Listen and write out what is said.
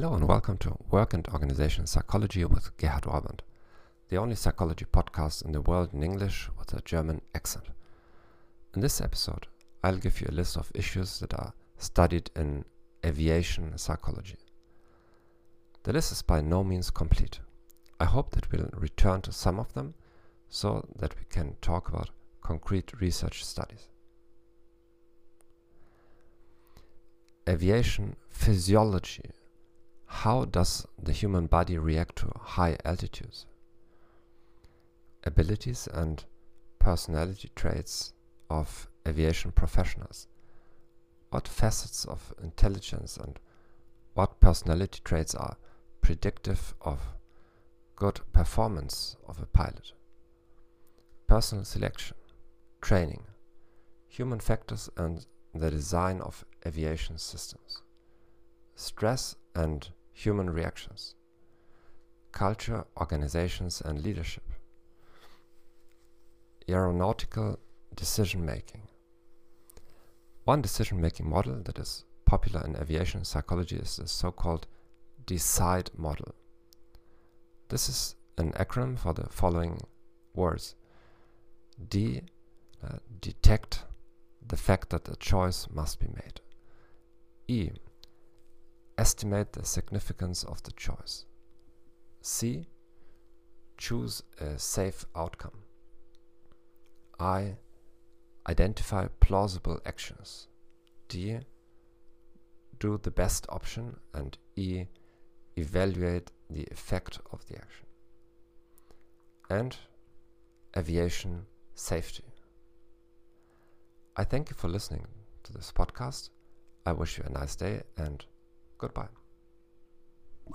welcome to Work and Organization Psychology with Gerhard Ohrband, the only psychology podcast in the world in English with a German accent. In this episode, I'll give you a list of issues that are studied in aviation psychology. The list is by no means complete. I hope that we'll return to some of them so that we can talk about concrete research studies. Aviation physiology how does the human body react to high altitudes? Abilities and personality traits of aviation professionals. What facets of intelligence and what personality traits are predictive of good performance of a pilot? Personal selection, training, human factors and the design of aviation systems, stress and human reactions, culture, organizations, and leadership, aeronautical decision making. One decision making model that is popular in aviation psychology is the so called DECIDE model. This is an acronym for the following words D, uh, detect the fact that a choice must be made. E, Estimate the significance of the choice. C. Choose a safe outcome. I. Identify plausible actions. D. Do the best option. And E. Evaluate the effect of the action. And aviation safety. I thank you for listening to this podcast. I wish you a nice day and Goodbye.